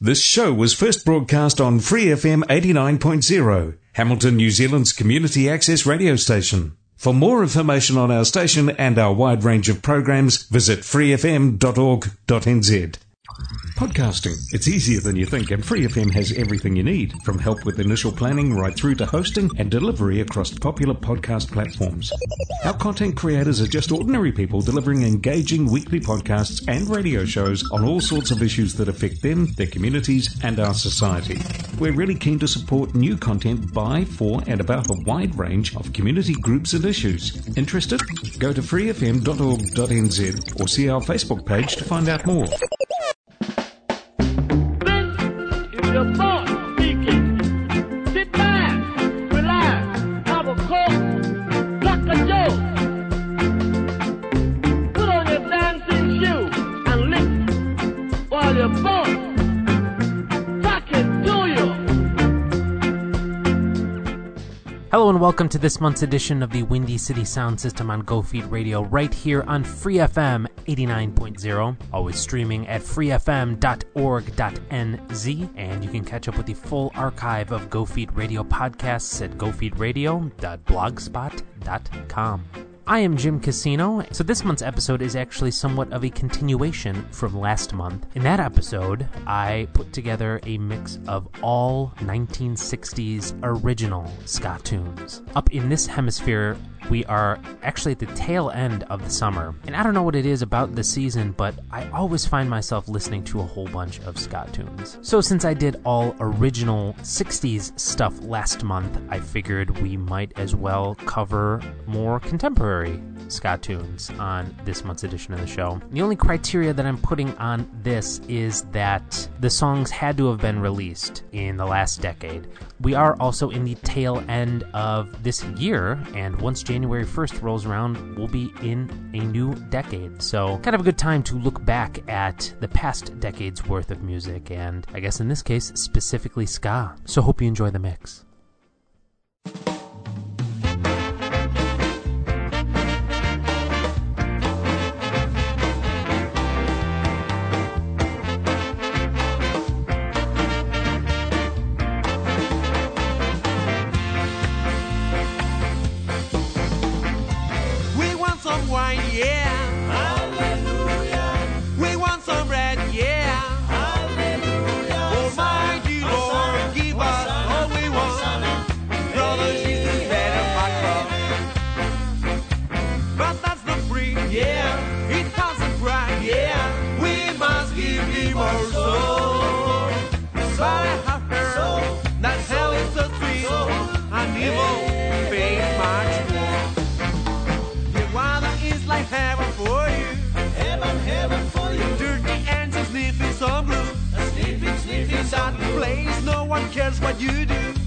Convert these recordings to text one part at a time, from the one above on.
This show was first broadcast on Free FM 89.0, Hamilton, New Zealand's community access radio station. For more information on our station and our wide range of programs, visit freefm.org.nz. Podcasting. It's easier than you think, and FreeFM has everything you need, from help with initial planning right through to hosting and delivery across popular podcast platforms. Our content creators are just ordinary people delivering engaging weekly podcasts and radio shows on all sorts of issues that affect them, their communities, and our society. We're really keen to support new content by, for, and about a wide range of community groups and issues. Interested? Go to freefm.org.nz or see our Facebook page to find out more. Your Hello and welcome to this month's edition of the Windy City Sound System on Go Feet Radio, right here on Free FM 89.0, always streaming at freefm.org.nz, and you can catch up with the full archive of Go Feet Radio podcasts at gofeetradio.blogspot.com. I am Jim Casino. So this month's episode is actually somewhat of a continuation from last month. In that episode, I put together a mix of all 1960s original ska tunes. Up in this hemisphere, we are actually at the tail end of the summer. And I don't know what it is about the season, but I always find myself listening to a whole bunch of ska tunes. So since I did all original 60s stuff last month, I figured we might as well cover more contemporary ska tunes on this month's edition of the show. The only criteria that I'm putting on this is that the songs had to have been released in the last decade. We are also in the tail end of this year, and once January 1st rolls around, we'll be in a new decade. So, kind of a good time to look back at the past decade's worth of music, and I guess in this case, specifically ska. So, hope you enjoy the mix. One cares what you do.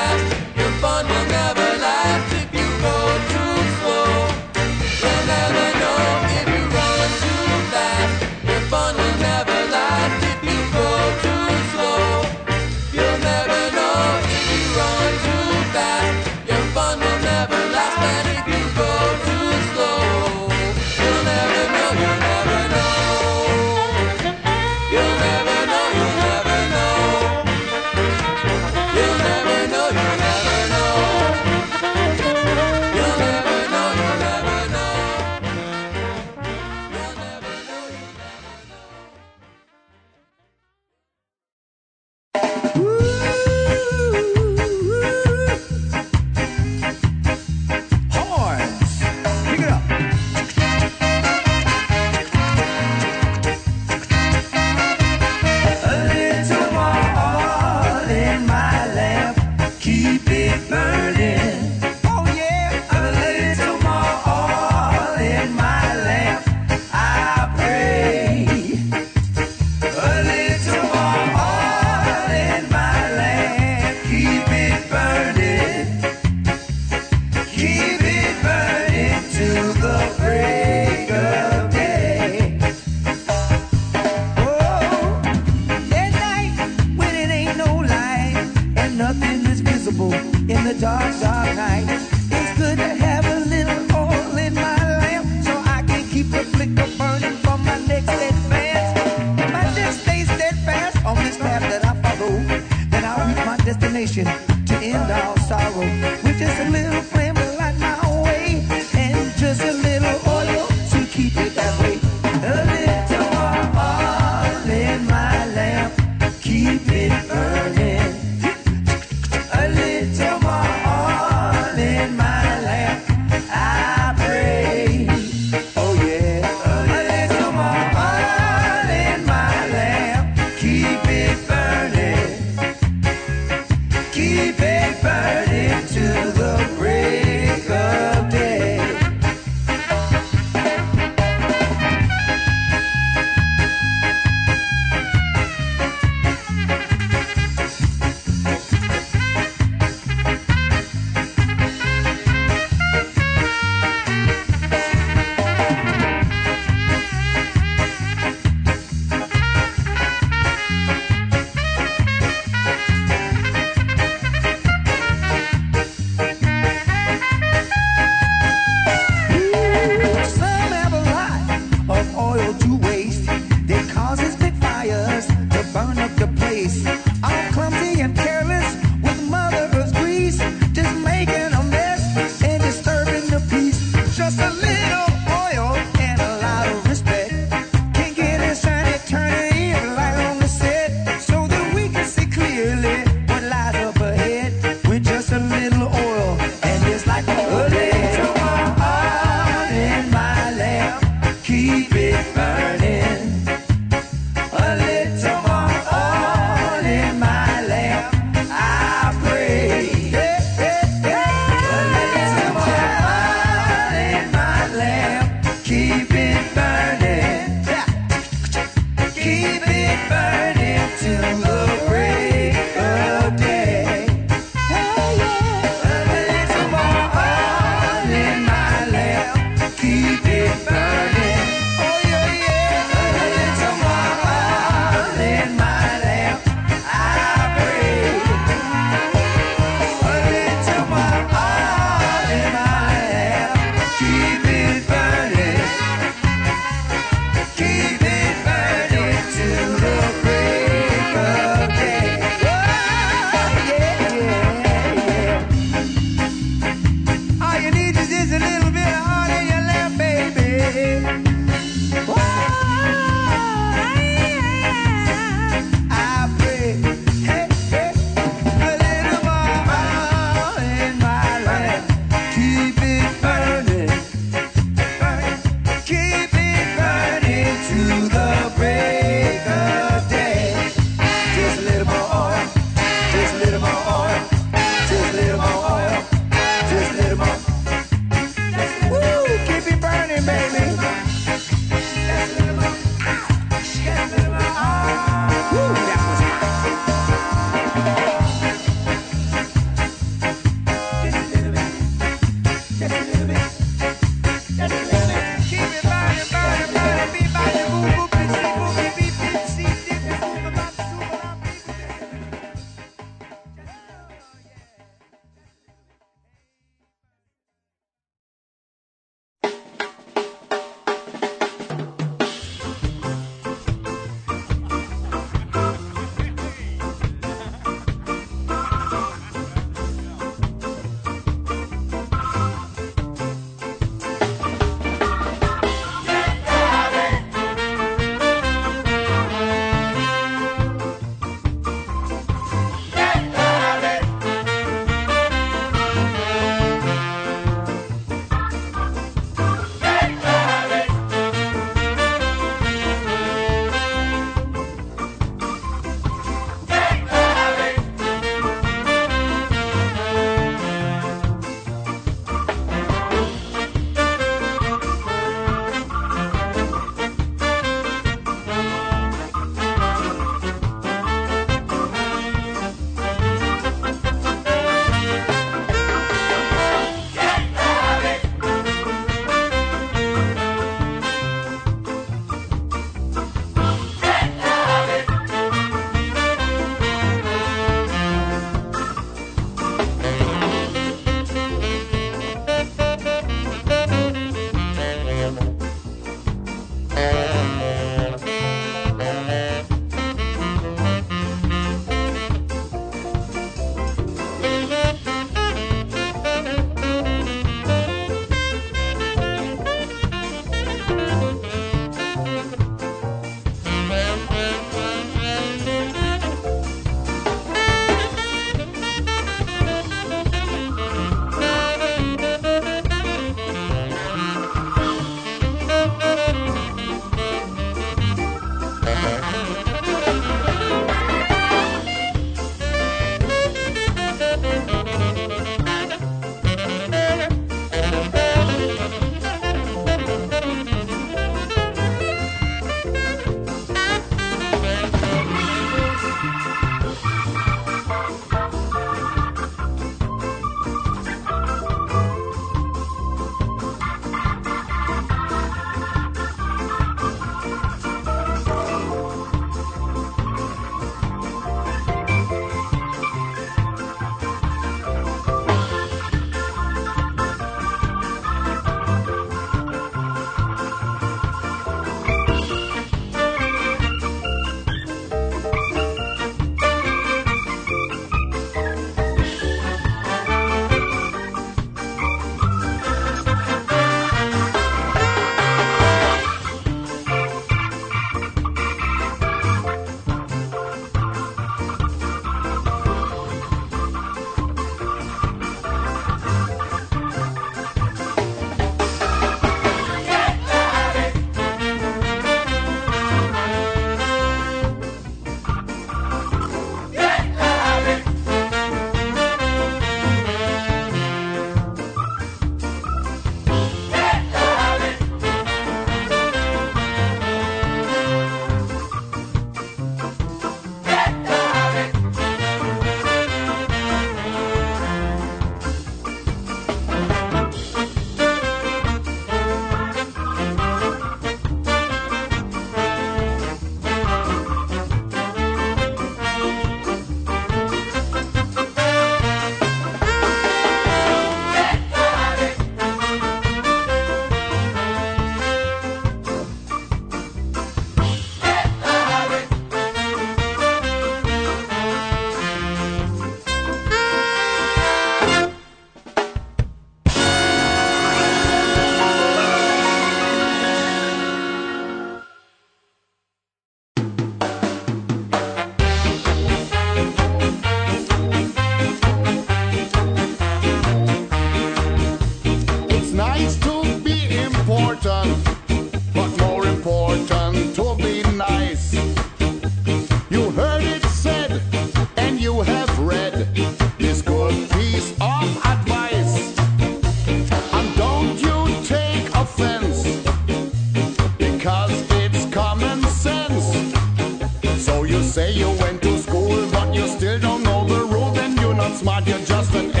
Smart,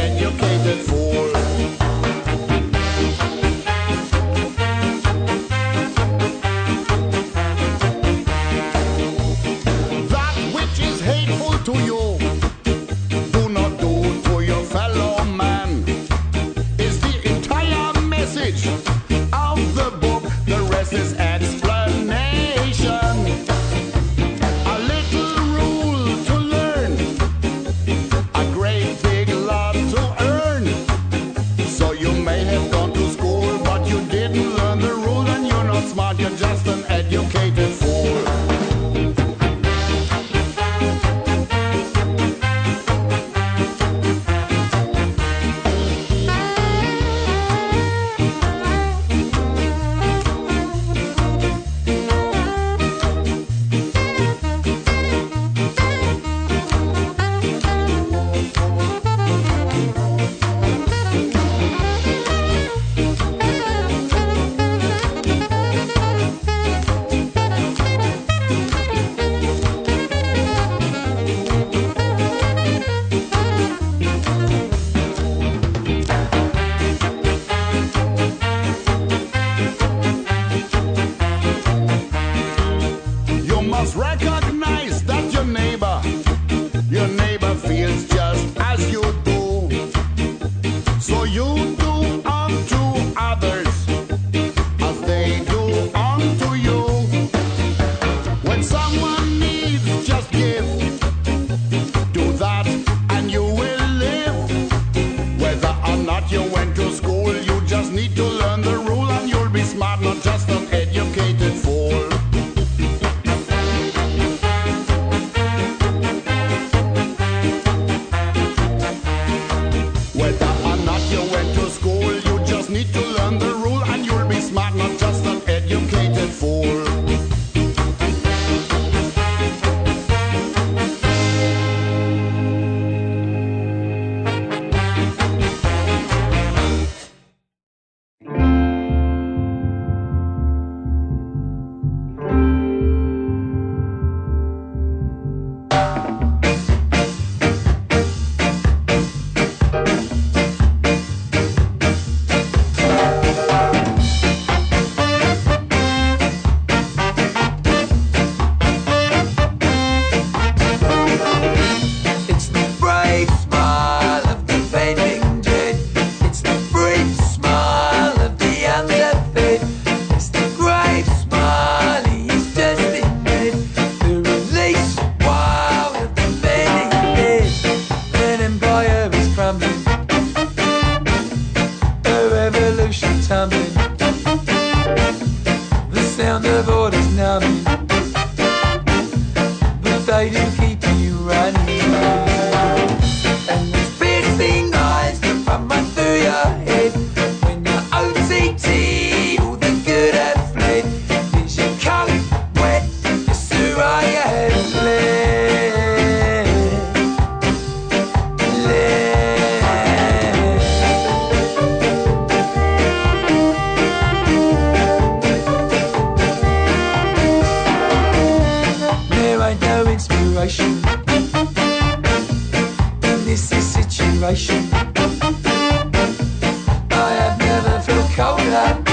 calcular.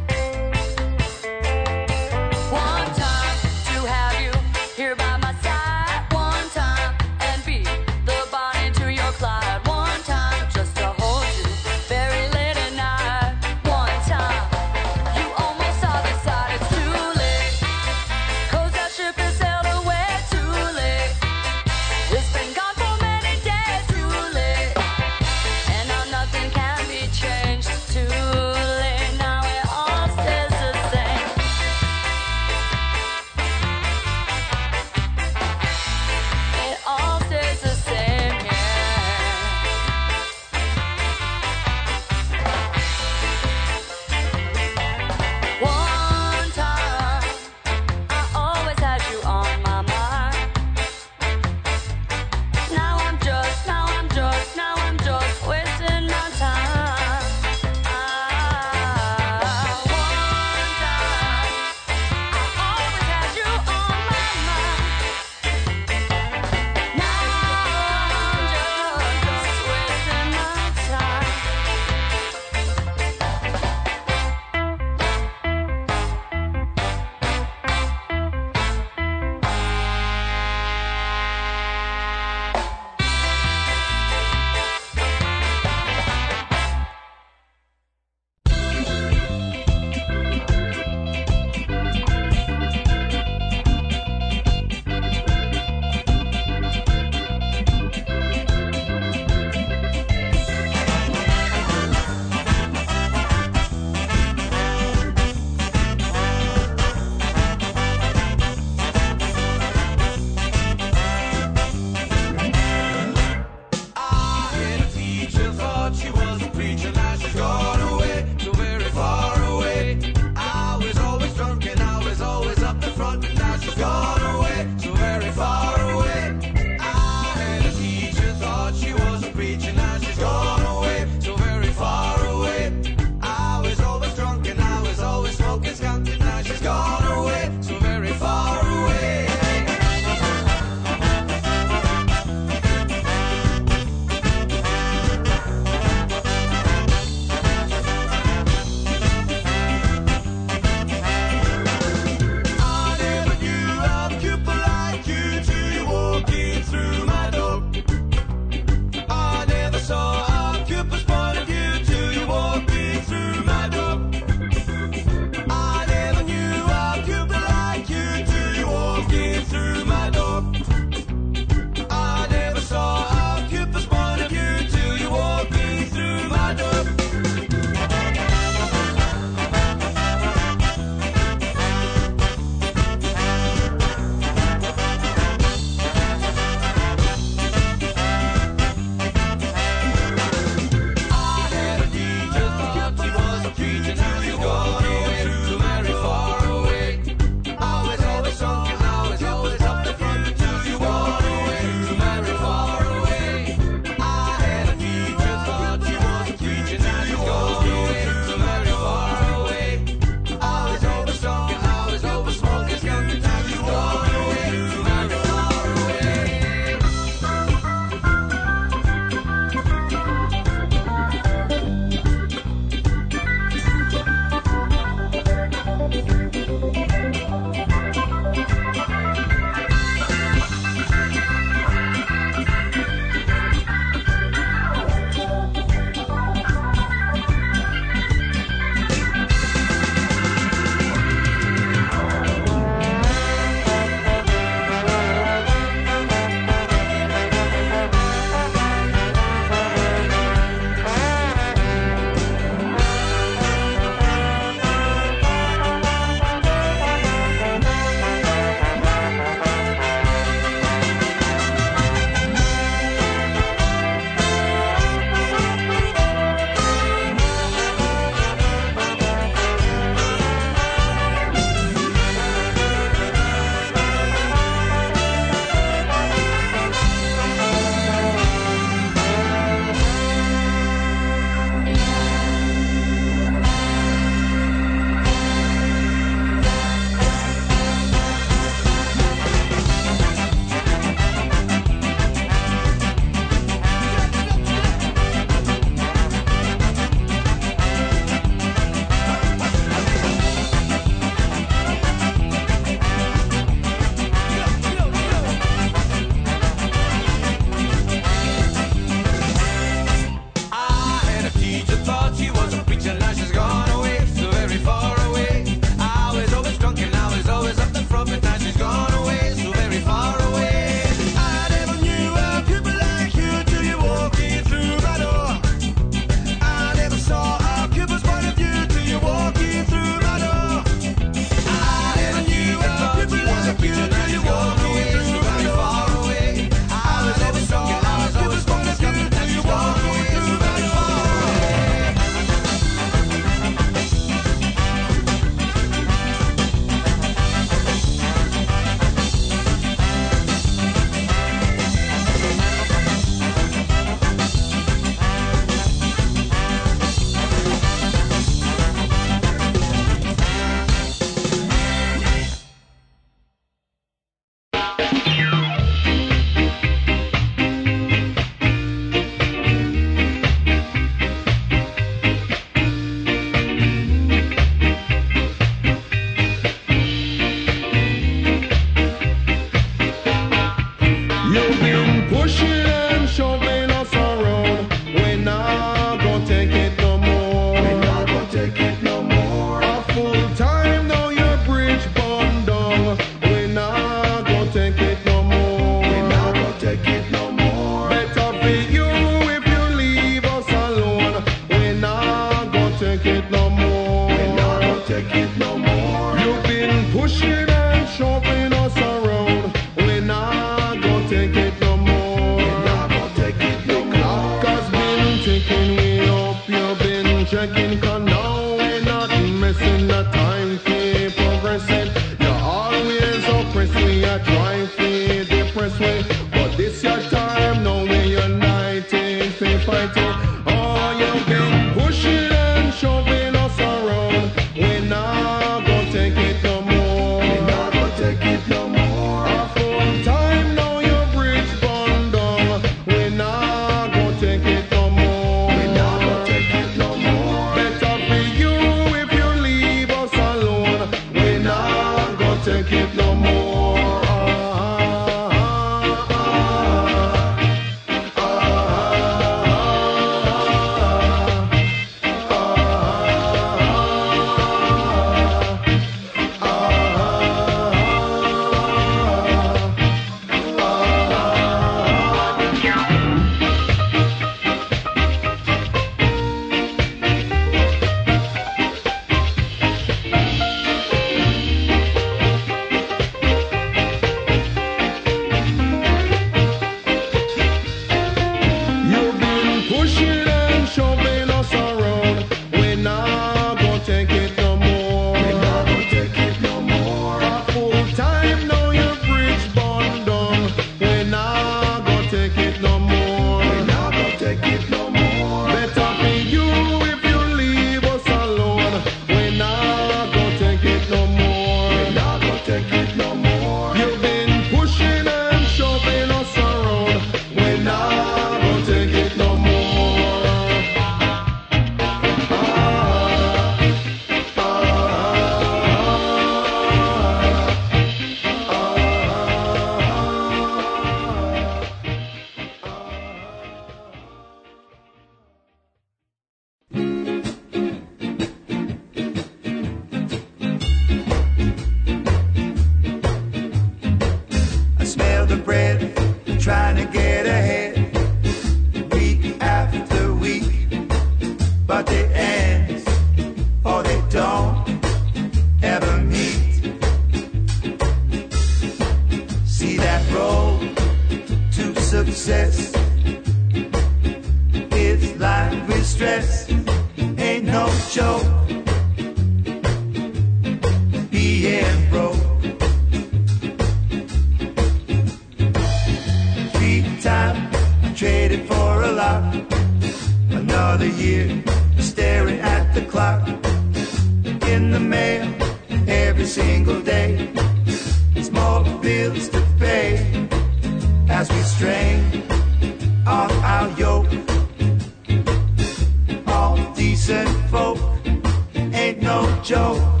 Ain't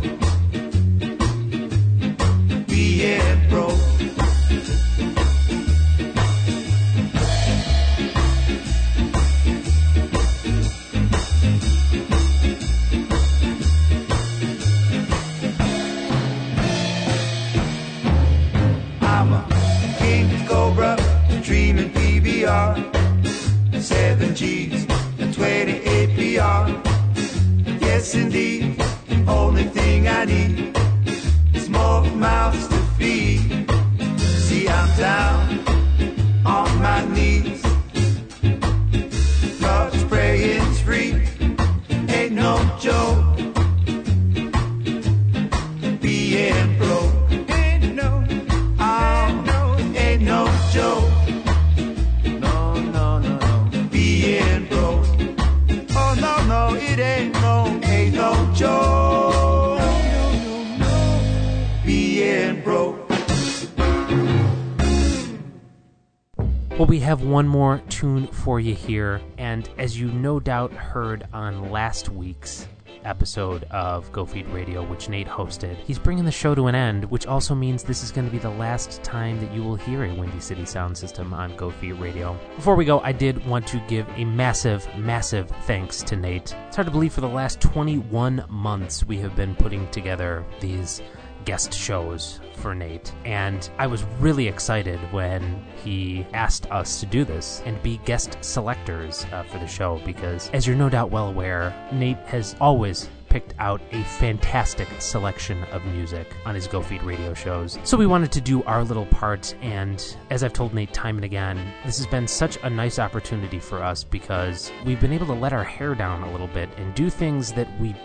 have one more tune for you here, and as you no doubt heard on last week's episode of Go Feet Radio, which Nate hosted. He's bringing the show to an end, which also means this is going to be the last time that you will hear a Windy City sound system on Go Feet Radio. Before we go, I did want to give a massive, massive thanks to Nate. It's hard to believe for the last 21 months we have been putting together these guest shows for Nate. And I was really excited when he asked us to do this and be guest selectors uh, for the show because, as you're no doubt well aware, Nate has always picked out a fantastic selection of music on his Go Feet radio shows. So we wanted to do our little part, and as I've told Nate time and again, this has been such a nice opportunity for us because we've been able to let our hair down a little bit and do things that we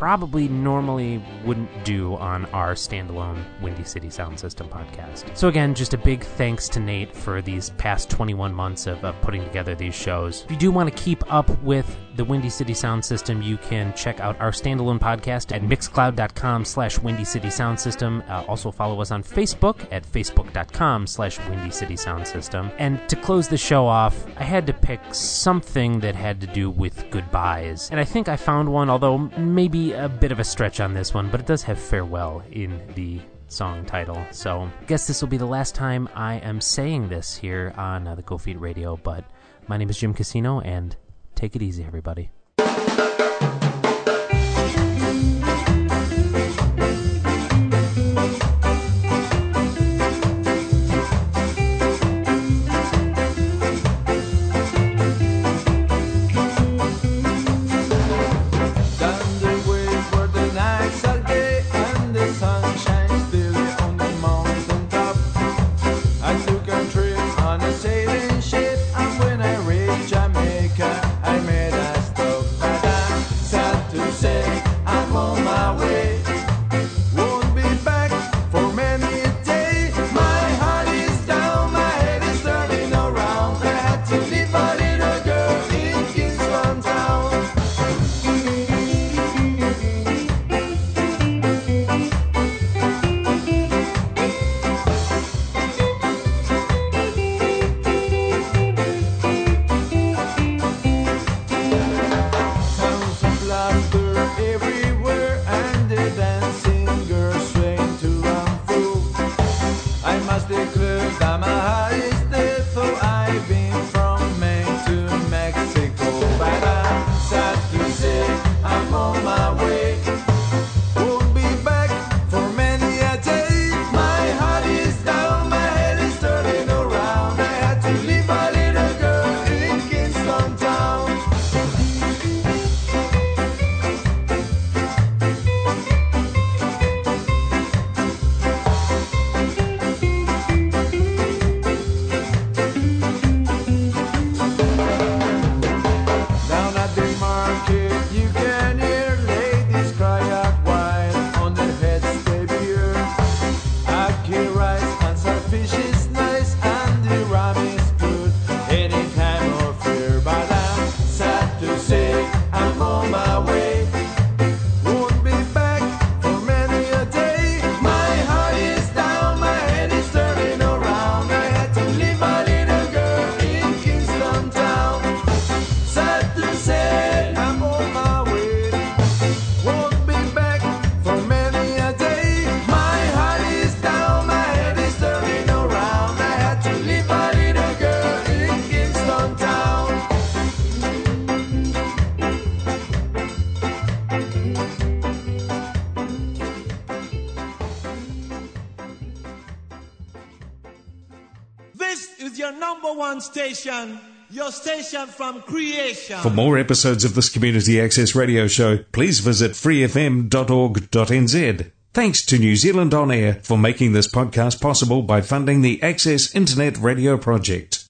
probably normally wouldn't do on our standalone Windy City Sound System podcast. So, again, just a big thanks to Nate for these past 21 months of, of putting together these shows. If you do want to keep up with the Windy City Sound System, you can check out our standalone podcast at mixcloud.com slash Windy City Sound System. Uh, also follow us on Facebook at facebook.com slash Windy City Sound System. And to close the show off, I had to pick something that had to do with goodbyes. And I think I found one, although maybe a bit of a stretch on this one, but it does have farewell in the song title. So I guess this will be the last time I am saying this here on uh, the Go Feet Radio, but my name is Jim Casino, and take it easy, everybody. Everywhere, station, your station from creation. For more episodes of this Community Access Radio show, please visit freefm.org.nz. Thanks to New Zealand On Air for making this podcast possible by funding the Access Internet Radio Project.